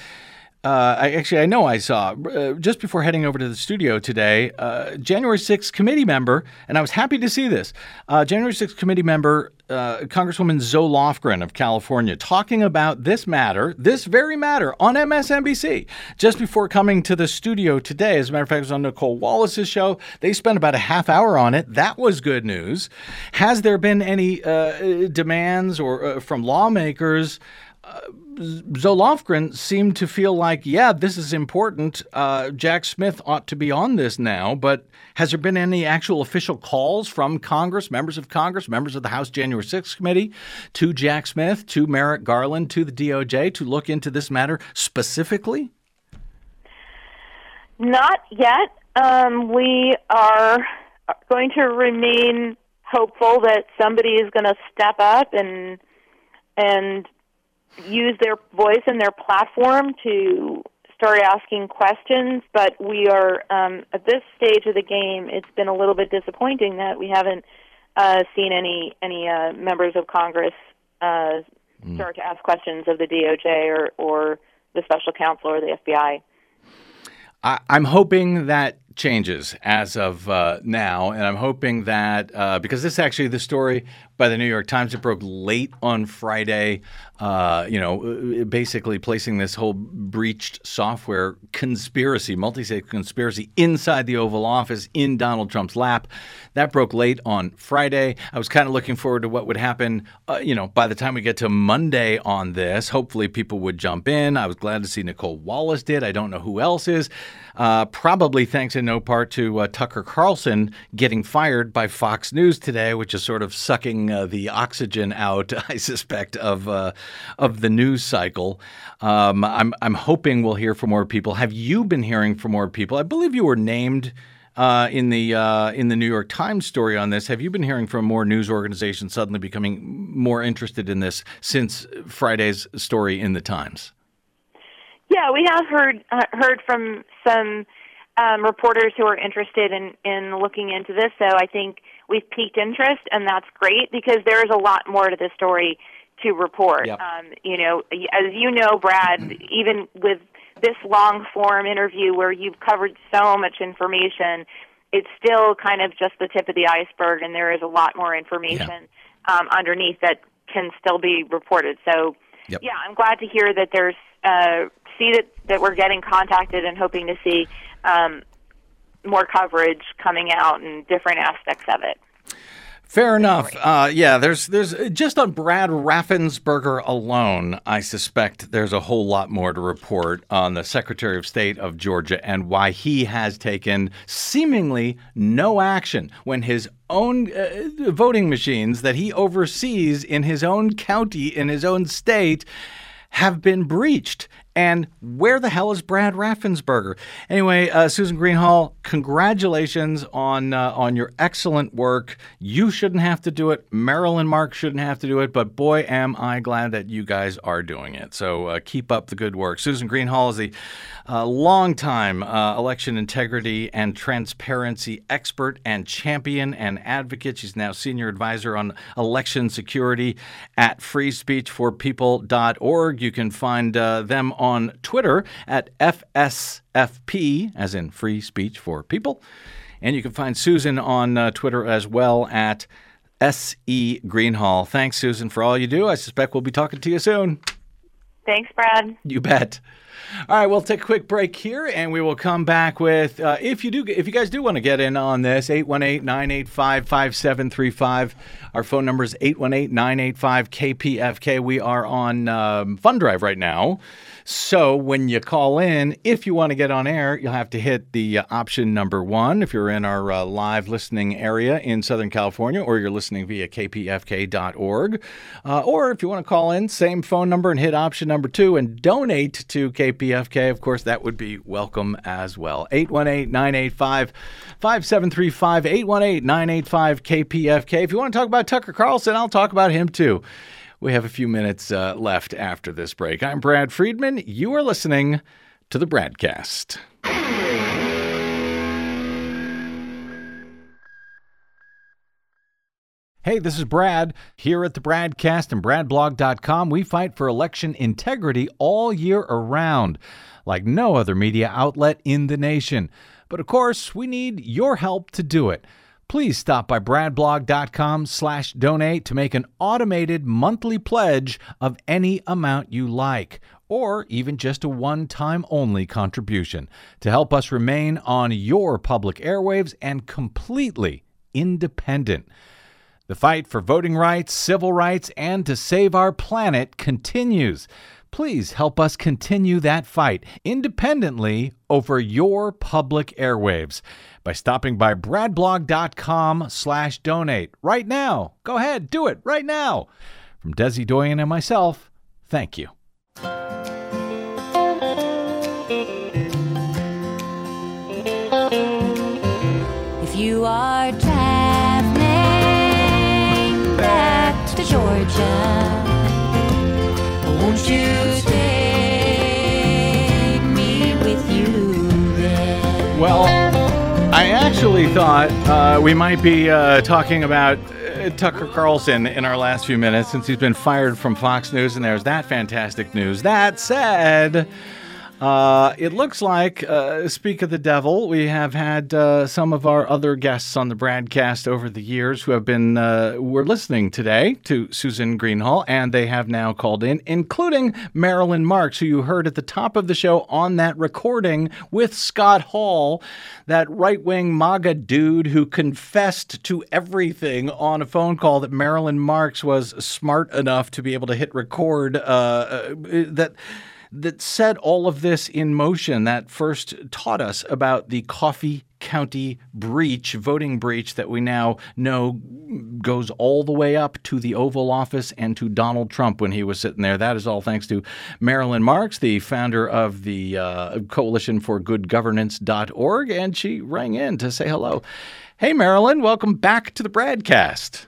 Uh, I actually, I know I saw uh, just before heading over to the studio today, uh, January 6th committee member, and I was happy to see this. Uh, January 6th committee member, uh, Congresswoman Zoe Lofgren of California, talking about this matter, this very matter, on MSNBC just before coming to the studio today. As a matter of fact, it was on Nicolle Wallace's show. They spent about a half hour on it. That was good news. Has there been any uh, demands or uh, from lawmakers? Zoe Lofgren seemed to feel like, yeah, this is important. Uh, Jack Smith ought to be on this now. But has there been any actual official calls from Congress, members of Congress, members of the House January 6th committee, to Jack Smith, to Merrick Garland, to the DOJ to look into this matter specifically? Not yet. Um, we are going to remain hopeful that somebody is going to step up and and use their voice and their platform to start asking questions. But we are um, at this stage of the game. It's been a little bit disappointing that we haven't uh, seen any any uh, members of Congress uh, start to ask questions of the DOJ or or the special counsel or the FBI. I'm hoping that changes as of uh, now, and I'm hoping that uh, because this actually the story by the New York Times it broke late on Friday. Uh, you know, basically placing this whole breached software conspiracy, multi-state conspiracy, inside the Oval Office in Donald Trump's lap. That broke late on Friday. I was kind of looking forward to what would happen. Uh, you know, by the time we get to Monday on this, hopefully people would jump in. I was glad to see Nicolle Wallace did. I don't know who else is. Uh, probably thanks in no part to uh, Tucker Carlson getting fired by Fox News today, which is sort of sucking uh, the oxygen out, I suspect, of uh, of the news cycle. Um, I'm I'm hoping we'll hear from more people. Have you been hearing from more people? I believe you were named. Uh, in the uh, in the New York Times story on this, have you been hearing from more news organizations suddenly becoming more interested in this since Friday's story in the Times? Yeah, we have heard uh, heard from some um, reporters who are interested in in looking into this. So I think we've piqued interest, and that's great because there is a lot more to the story to report. Yep. Um, you know, as you know, Brad, even with this long form interview where you've covered so much information, it's still kind of just the tip of the iceberg, and there is a lot more information um, underneath that can still be reported. So, Yep. yeah, I'm glad to hear that there's uh, see that that we're getting contacted and hoping to see um, more coverage coming out and different aspects of it. Fair enough. Uh, yeah, there's there's just on Brad Raffensperger alone, I suspect there's a whole lot more to report on the Secretary of State of Georgia and why he has taken seemingly no action when his own uh, voting machines that he oversees in his own county in his own state have been breached. And where the hell is Brad Raffensperger? Anyway, uh, Susan Greenhalgh, congratulations on uh, on your excellent work. You shouldn't have to do it. Marilyn Mark shouldn't have to do it. But boy, am I glad that you guys are doing it. So uh, keep up the good work. Susan Greenhalgh is the uh, longtime uh, election integrity and transparency expert and champion and advocate. She's now senior advisor on election security at freespeechforpeople.org. You can find uh, them on Twitter at FSFP, as in Free Speech for People. And you can find Susan on uh, Twitter as well at SE Greenhalgh. Thanks, Susan, for all you do. I suspect we'll be talking to you soon. Thanks, Brad. You bet. All right, we'll take a quick break here and we will come back with uh, if you do if you guys do want to get in on this 818-985-5735 our phone number is 818-985-KPFK we are on um, Fund Drive right now so when you call in if you want to get on air you'll have to hit the uh, option number 1 if you're in our uh, live listening area in Southern California or you're listening via kpfk.org uh, or if you want to call in same phone number and hit option number 2 and donate to KPFK of course that would be welcome as well. 818-985 5735 818-985 KPFK if you want to talk about Tucker Carlson I'll talk about him too we have a few minutes uh, left after this break. I'm Brad Friedman. You are listening to the BradCast. Hey, this is Brad. Here at the BradCast and BradBlog.com, we fight for election integrity all year around, like no other media outlet in the nation. But of course, we need your help to do it. Please stop by bradblog.com slash donate to make an automated monthly pledge of any amount you like, or even just a one-time only contribution to help us remain on your public airwaves and completely independent. The fight for voting rights, civil rights, and to save our planet continues. Please help us continue that fight independently over your public airwaves by stopping by bradblog.com slash donate right now. Go ahead, do it right now. From Desi Doyen and myself, thank you. If you are I actually thought uh, we might be uh, talking about uh, Tucker Carlson in our last few minutes since he's been fired from Fox News, and there's that fantastic news. That said, Uh, it looks like, uh, speak of the devil, we have had uh, some of our other guests on the BradCast over the years who have been uh, were listening today to Susan Greenhalgh, and they have now called in, including Marilyn Marks, who you heard at the top of the show on that recording with Scott Hall, that right wing MAGA dude who confessed to everything on a phone call that Marilyn Marks was smart enough to be able to hit record. Uh, uh, that that set all of this in motion, that first taught us about the Coffee County breach, voting breach that we now know goes all the way up to the Oval Office and to Donald Trump when he was sitting there. That is all thanks to Marilyn Marks, the founder of the uh, Coalition for Good Governance.org, and she rang in to say hello. Hey, Marilyn, welcome back to the BradCast.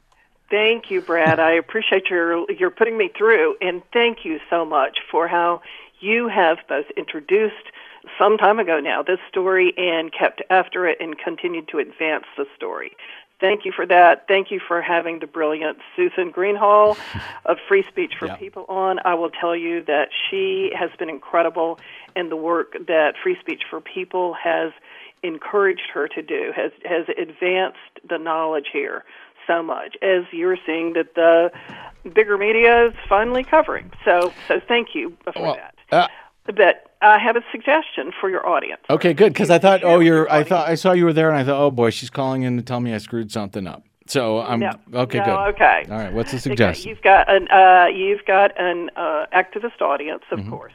Thank you, Brad. I appreciate your your putting me through, and thank you so much for how you have both introduced some time ago now this story and kept after it and continued to advance the story. Thank you for that. Thank you for having the brilliant Susan Greenhalgh of Free Speech for Yeah. People on. I will tell you that she has been incredible in the work that Free Speech for People has encouraged her to do, has has advanced the knowledge here so much, as you're seeing that the bigger media is finally covering. So so thank you for Well, that. uh, but I have a suggestion for your audience. Okay, good. Because I thought, oh, you're. I thought I saw you were there, and I thought, oh boy, she's calling in to tell me I screwed something up. So I'm No. okay. No, good. okay. All right. What's the Okay, suggestion? You've got an uh, you've got an uh, activist audience, of Mm-hmm. course.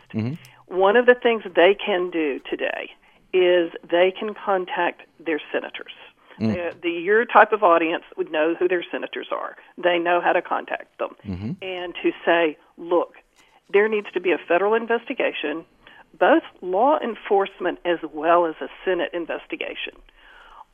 One of the things they can do today is they can contact their senators. Mm. The, the your type of audience would know who their senators are. They know how to contact them Mm-hmm. and to say, look, there needs to be a federal investigation, both law enforcement as well as a Senate investigation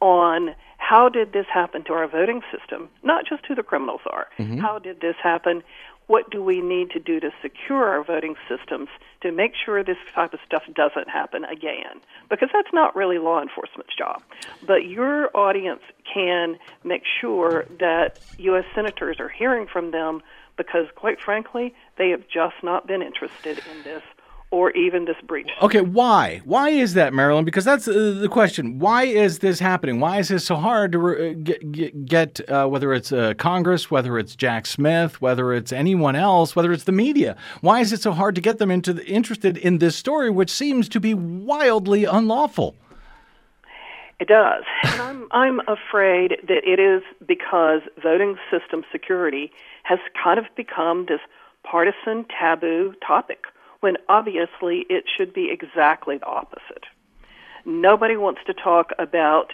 on how did this happen to our voting system, not just who the criminals are. How did this happen? What do we need to do to secure our voting systems to make sure this type of stuff doesn't happen again? Because that's not really law enforcement's job. But your audience can make sure that U.S. senators are hearing from them because, quite frankly, they have just not been interested in this or even this breach. Okay, why? Why is that, Marilyn? Because that's uh, the question. Why is this happening? Why is this so hard to re- uh, get, get, get uh, whether it's uh, Congress, whether it's Jack Smith, whether it's anyone else, whether it's the media? Why is it so hard to get them into the, interested in this story, which seems to be wildly unlawful? It does. And I'm I'm afraid that it is because voting system security has kind of become this partisan taboo topic when obviously it should be exactly the opposite. Nobody wants to talk about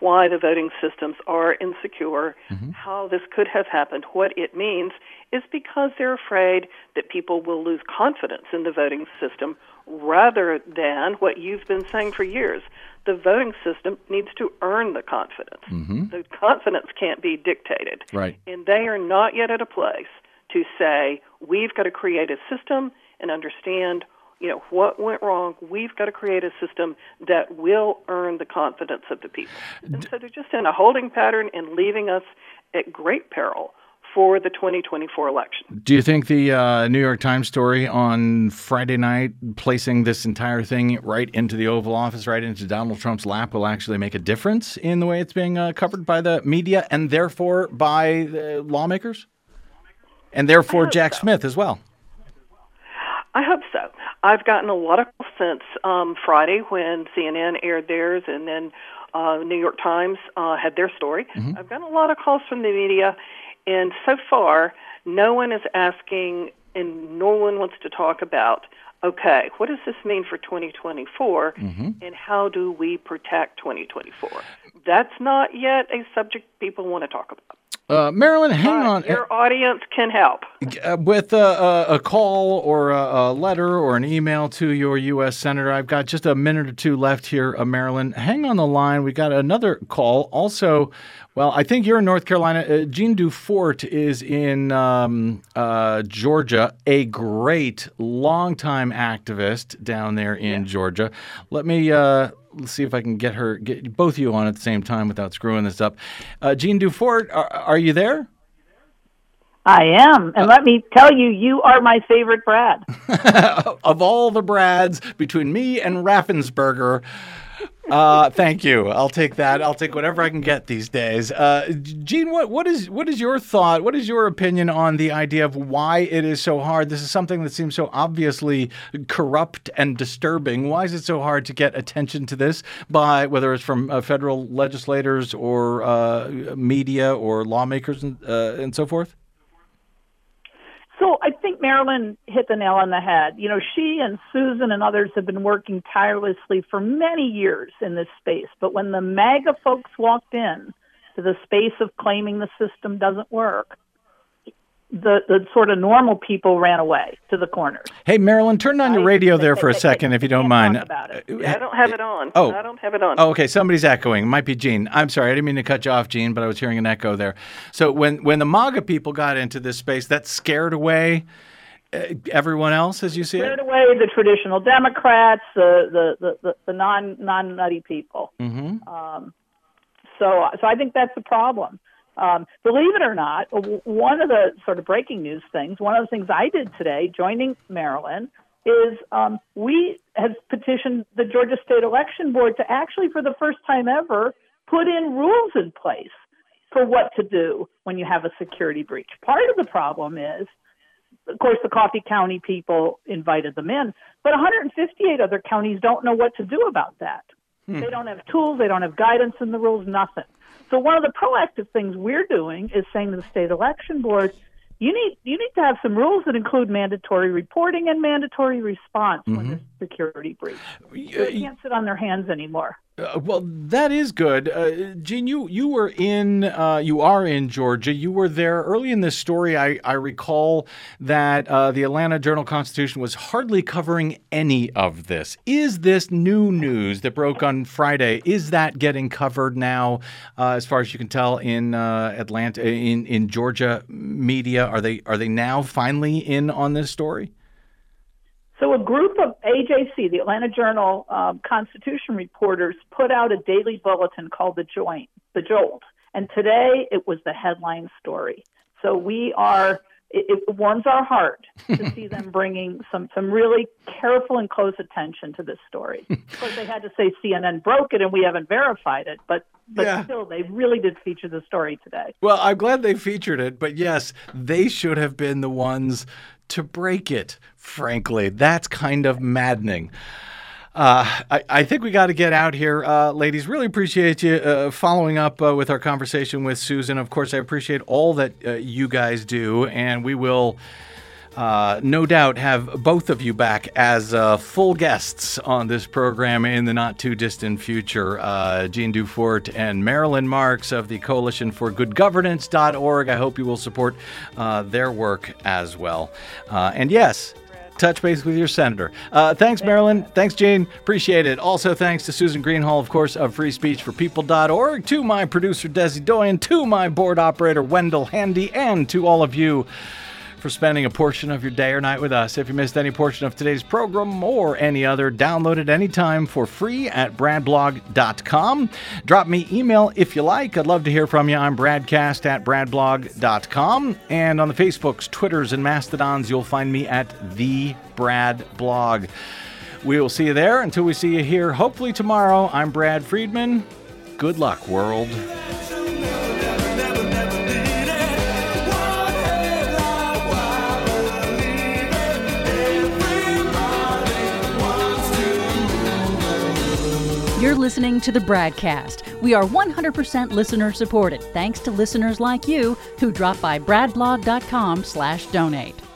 why the voting systems are insecure, mm-hmm. how this could have happened, what it means, is because they're afraid that people will lose confidence in the voting system rather than what you've been saying for years. The voting system needs to earn the confidence. Mm-hmm. The confidence can't be dictated. Right. And they are not yet at a place to say, we've got to create a system and understand you know what went wrong we've got to create a system that will earn the confidence of the people and so they're just in a holding pattern and leaving us at great peril for the 2024 election Do you think the uh, New York Times story on Friday night, placing this entire thing right into the Oval Office, right into Donald Trump's lap, will actually make a difference in the way it's being uh, covered by the media and therefore by the lawmakers? And therefore Jack so. Smith as well. I hope so. I've gotten a lot of calls since um, Friday when CNN aired theirs, and then uh, New York Times uh, had their story. I've gotten a lot of calls from the media, and so far, no one is asking, and no one wants to talk about. Okay, what does this mean for 2024, and how do we protect 2024? That's not yet a subject people want to talk about. Uh, Marilyn, hang But on. Your audience can help. Uh, with a, a, a call or a, a letter or an email to your U.S. Senator. I've got just a minute or two left here, uh, Marilyn. Hang on the line. We got another call. Also, well, I think you're in North Carolina. Uh, Jeanne Dufort is in um, uh, Georgia, a great longtime activist down there in Georgia. Let me. Uh, Let's see if I can get her, get both of you on at the same time without screwing this up. Uh, Jeanne Dufort, are, are you there? I am. And let me tell you, you are my favorite Brad. of all the Brads between me and Raffensperger. Uh, thank you. I'll take that. I'll take whatever I can get these days. Uh, Jeanne, what, what is what is your thought? What is your opinion on the idea of why it is so hard? This is something that seems so obviously corrupt and disturbing. Why is it so hard to get attention to this by whether it's from uh, federal legislators or uh, media or lawmakers and, uh, and so forth? So I think Marilyn hit the nail on the head. You know, she and Susan and others have been working tirelessly for many years in this space. But when the MAGA folks walked in to the space of claiming the system doesn't work, the, the sort of normal people ran away to the corners. Hey, Marilyn, turn on your radio there for a second, if you don't mind. about it. Yeah, I don't have it on. Oh. I don't have it on. Oh, okay. Somebody's echoing. It might be Jeanne. I'm sorry. I didn't mean to cut you off, Jeanne, but I was hearing an echo there. So when when the MAGA people got into this space, that scared away uh, everyone else, as you see it. Cleared away the traditional Democrats, the the the, the, the non non nutty people. Mm-hmm. Um, so so I think that's the problem. Um, believe it or not, one of the sort of breaking news things, one of the things I did today, joining Marilyn, is um, we have petitioned the Georgia State Election Board to actually, for the first time ever, put in rules in place for what to do when you have a security breach. Part of the problem is of course, the Coffee County people invited them in, but 158 other counties don't know what to do about that. They don't have tools, they don't have guidance in the rules, nothing. So one of the proactive things we're doing is saying to the state election board, you need you need to have some rules that include mandatory reporting and mandatory response when mm-hmm. there's security breach. They uh, can't sit on their hands anymore. Uh, well, that is good, uh, Jeanne. You you were in uh, you are in Georgia. You were there early in this story. I, I recall that uh, the Atlanta Journal Constitution was hardly covering any of this. Is this new news that broke on Friday? Is that getting covered now, uh, as far as you can tell in uh, Atlanta in in Georgia media? Are they are they now finally in on this story? So a group of AJC, the Atlanta Journal um, Constitution reporters, put out a daily bulletin called the Joint, the Jolt, and today it was the headline story. So we are. It, it warms our heart to see them bringing some some really careful and close attention to this story. of course, they had to say CNN broke it, and we haven't verified it, but but Yeah. still, they really did feature the story today. Well, I'm glad they featured it, but yes, they should have been the ones to break it, frankly. That's kind of maddening. Uh, I, I think we got to get out here, uh, ladies. Really appreciate you uh, following up uh, with our conversation with Susan. Of course, I appreciate all that uh, you guys do, and we will. Uh, no doubt have both of you back as full guests on this program in the not too distant future. Jeanne Dufort and Marilyn Marks of the Coalition for Good Governance.org. I hope you will support their work as well. And yes, touch base with your senator. Uh, thanks, Marilyn. Thanks, Jane. Appreciate it. Also, thanks to Susan Greenhalgh, of course, of freespeechforpeople.org, to my producer, Desi Doyen, to my board operator, Wendell Handy, and to all of you for spending a portion of your day or night with us. If you missed any portion of today's program or any other, download it anytime for free at bradblog.com. Drop me email if you like. I'd love to hear from you. I'm bradcast at bradblog.com. And on the Facebooks, Twitters, and Mastodons, you'll find me at the Brad Blog. We will see you there until we see you here, hopefully tomorrow. I'm Brad Friedman. Good luck, world. You're listening to the BradCast. We are 100% listener supported, thanks to listeners like you who drop by bradblog.com/donate.